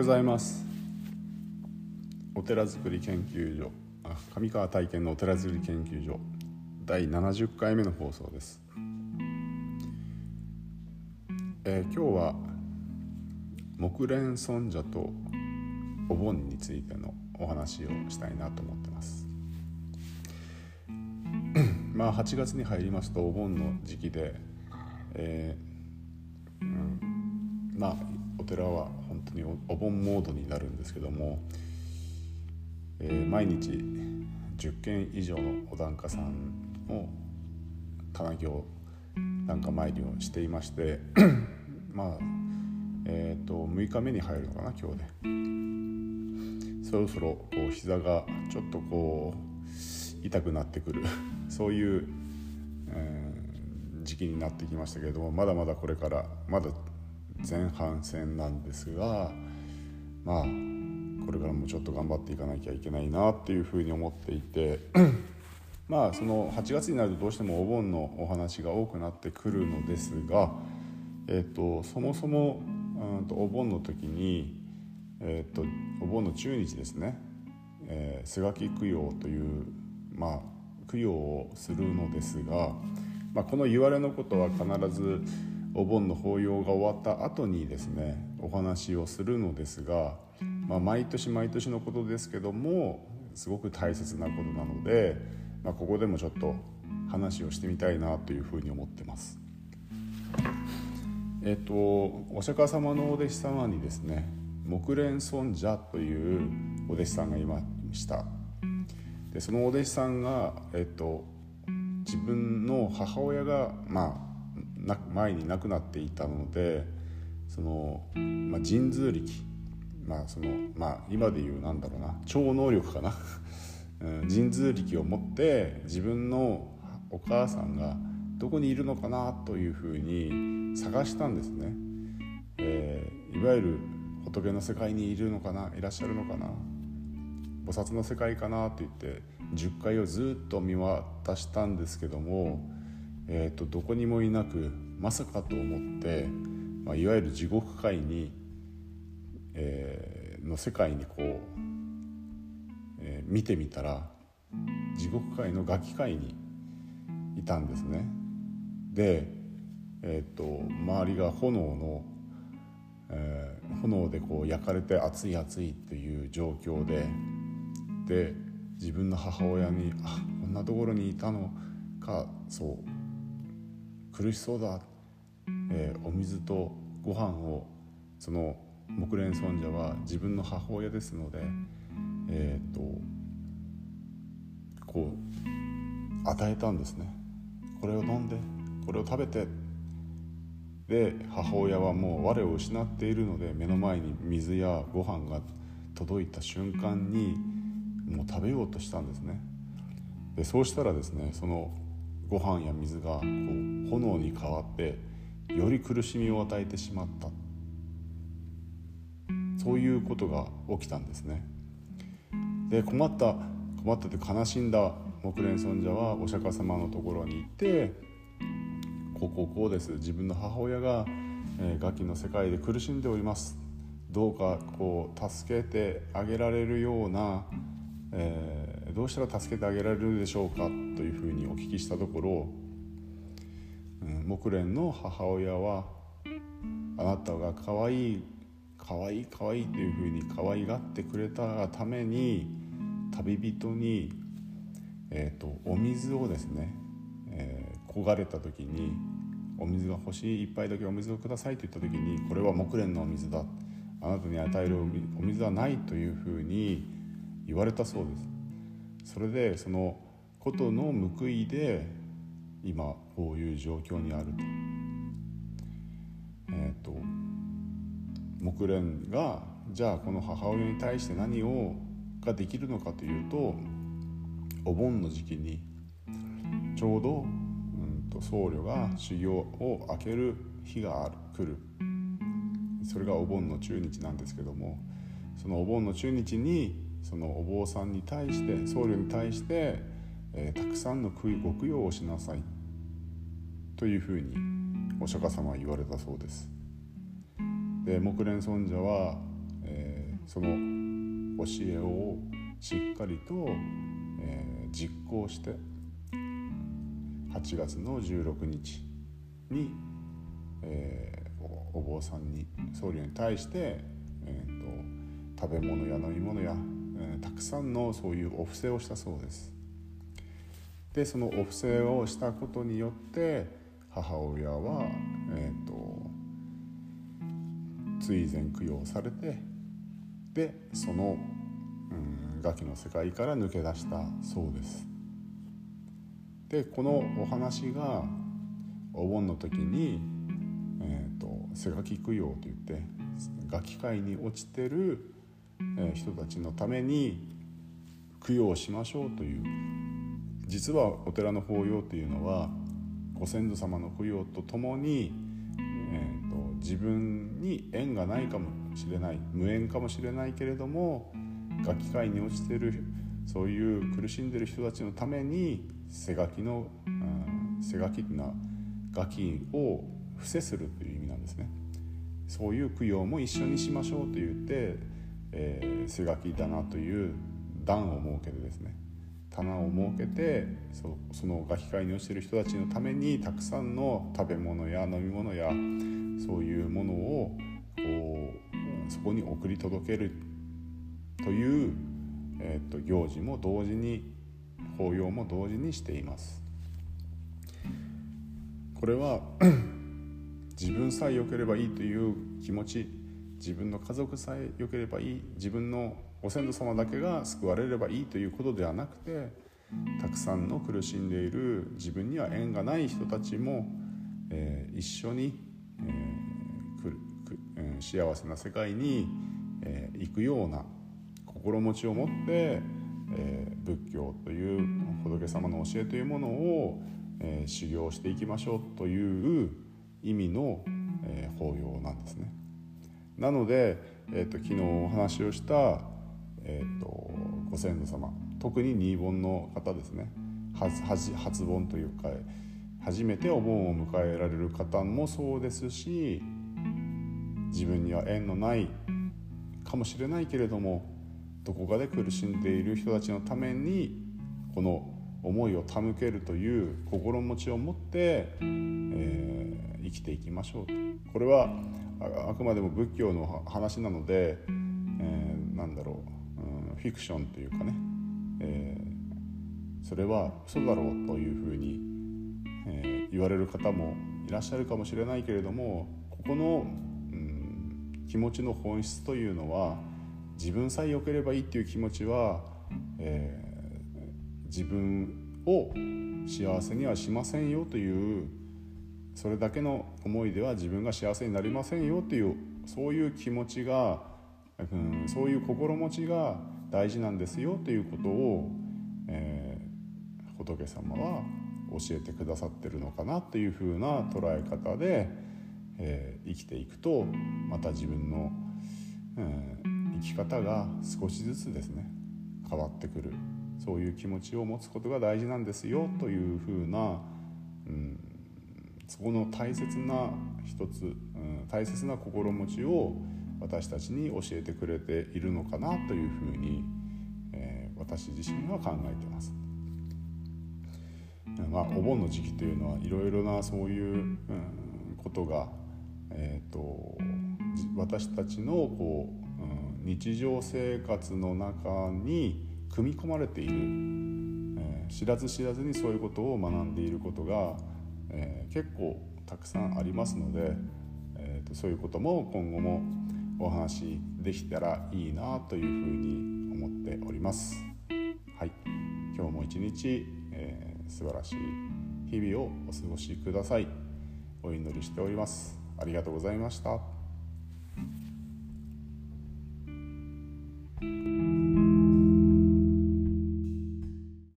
おはようございます。お寺づくり研究所。あ上川体験のお寺づくり研究所。第70回目の放送です、えー今日は木蓮尊者とお盆についてのお話をしたいなと思ってます。まあ8月に入りますとお盆の時期で、えーうん、まあ寺は本当にお盆モードになるんですけども、えー毎日10件以上のお檀家さんを棚行檀家参りをしていまして まあえー、と6日目に入るのかな今日で。そろそろこう膝がちょっとこう痛くなってくる。そういう、えー時期になってきましたけれどもまだまだこれからまだ前半戦なんですがまあこれからもちょっと頑張っていかなきゃいけないなっていうふうに思っていてまあその8月になるとどうしてもお盆のお話が多くなってくるのですが、えー、とそもそもうんとお盆の時に、えー、とお盆の中日ですね、えー、菅垣供養という、まあ、供養をするのですが、まあ、この言われのことは必ずお盆の法要が終わった後にですねお話をするのですが、まあ、毎年毎年のことですけどもすごく大切なことなので、まあ、ここでもちょっと話をしてみたいなというふうに思ってます。えっと、お釈迦様のお弟子様にですね木蓮尊者というお弟子さんがいましたでそのお弟子さんが、えっと、自分の母親が、まあ、な前に亡くなっていたのでその、まあ、神通力、まあそのまあ、今で言うなんだろうな超能力かな。神通力を持って自分のお母さんがどこにいるのかなというふうに探したんですね、えーいわゆる仏の世界にいるのかないらっしゃるのかな菩薩の世界かなと言って10回をずっと見渡したんですけども、えー、とどこにもいなくまさかと思って、まあ、いわゆる地獄界に、えーの世界にこう、えー見てみたら地獄界のガキ界にいたんですね。で、えー、と周りが炎の、えー炎でこう焼かれて熱い熱いっていう状況でで自分の母親に「あこんなところにいたのかそう苦しそうだ」えーお水とご飯をその木蓮尊者は自分の母親ですのでえっ、とこう与えたんですね。これを飲んでこれを食べて。で母親はもう我を失っているので目の前に水やご飯が届いた瞬間にもう食べようとしたんですね。でそうしたらですねそのご飯や水がこう炎に変わってより苦しみを与えてしまった。そういうことが起きたんですね。で困った困ったという悲しんだ木蓮尊者はお釈迦様のところに行ってこうこうこうです。自分の母親が、えー、ガキの世界で苦しんでおります。どうかこう助けてあげられるような、えーどうしたら助けてあげられるでしょうかというふうにお聞きしたところ、うん、木蓮の母親はあなたが可愛い可愛い可愛いというふうに可愛がってくれたがために旅人に、えー、とお水をですね、えー焦がれた時にお水が欲しい一杯だけお水をくださいと言った時にこれは木蓮のお水だ。あなたに与えるお水お水はないというふうに言われたそうです。それでそのことの報いで今こういう状況にあると。えっ、と木蓮がじゃあこの母親に対して何をができるのかというとお盆の時期にちょうど、うん、と僧侶が修行を開ける日がある来る。それがお盆の中日なんですけどもそのお盆の中日にそのお坊さんに対して僧侶に対して、えーたくさんの供ご供養をしなさいというふうにお釈迦様は言われたそうです。で木蓮尊者は、えその教えをしっかりと、えー、実行して8月の16日に、えー、お坊さんに僧侶に対して、えーと、食べ物や飲み物や、くさんのそういうお布施をしたそうです。でそのお布施をしたことによって母親は、えーと、追善供養されてでその、うん、ガキの世界から抜け出したそうです。でこのお話がお盆の時に、えーと、背書き供養といってガキ界に落ちてる、人たちのために供養しましょうという。実はお寺の法要というのはご先祖様の供養とともに、えーと、自分に縁がないかもしれない無縁かもしれないけれどもガキ界に落ちてるそういう苦しんでる人たちのために背書きの、うん、背書きっていうのはガキを伏せするという意味なんですね。そういう供養も一緒にしましょうと言って、えー、背書き棚という段を設けてですね棚を設けてそそのガキ会に落ちてる人たちのためにたくさんの食べ物や飲み物やそういうものをこうそこに送り届けるという、えーと、行事も同時に法要も同時にしています。これは 自分さえ良ければいいという気持ち自分の家族さえ良ければいい自分のご先祖様だけが救われればいいということではなくてたくさんの苦しんでいる自分には縁がない人たちも、えー、一緒に、えーえー、幸せな世界に、えー、行くような心持ちを持って、えー、仏教という仏様の教えというものを、えー、修行していきましょうという意味の、えー、法要なんですね。なので、えーと、昨日お話をしたえーと、ご先祖様特に新盆の方ですね。初初盆というか初めてお盆を迎えられる方もそうですし自分には縁のないかもしれないけれどもどこかで苦しんでいる人たちのためにこの思いを手向けるという心持ちを持って、えー、生きていきましょうと。これはあくまでも仏教の話なので、えー、なんだろううんフィクションというかね、えー、それは嘘だろうというふうに、えー、言われる方もいらっしゃるかもしれないけれどもここの、うん、気持ちの本質というのは自分さえ良ければいいっていう気持ちは、えー、自分を幸せにはしませんよというそれだけの思いでは自分が幸せになりませんよというそういう気持ちが、うん、そういう心持ちが大事なんですよということを、えー、仏様は教えてくださってるのかなというふうな捉え方で、えー、生きていくとまた自分の、えー、生き方が少しずつですね変わってくる。そういう気持ちを持つことが大事なんですよというふうな、うん、そこの大切な一つ、うん、大切な心持ちを私たちに教えてくれているのかなというふうに、えー、私自身は考えてます。まあ、お盆の時期というのはいろいろなそういう、うん、ことが、えーと、私たちのこう、うん、日常生活の中に組み込まれている、えー、知らず知らずにそういうことを学んでいることが、えー、結構たくさんありますので、えーとそういうことも今後もお話できたらいいなというふうに思っております。はい、今日も一日、えー、素晴らしい日々をお過ごしください。お祈りしております。ありがとうございました。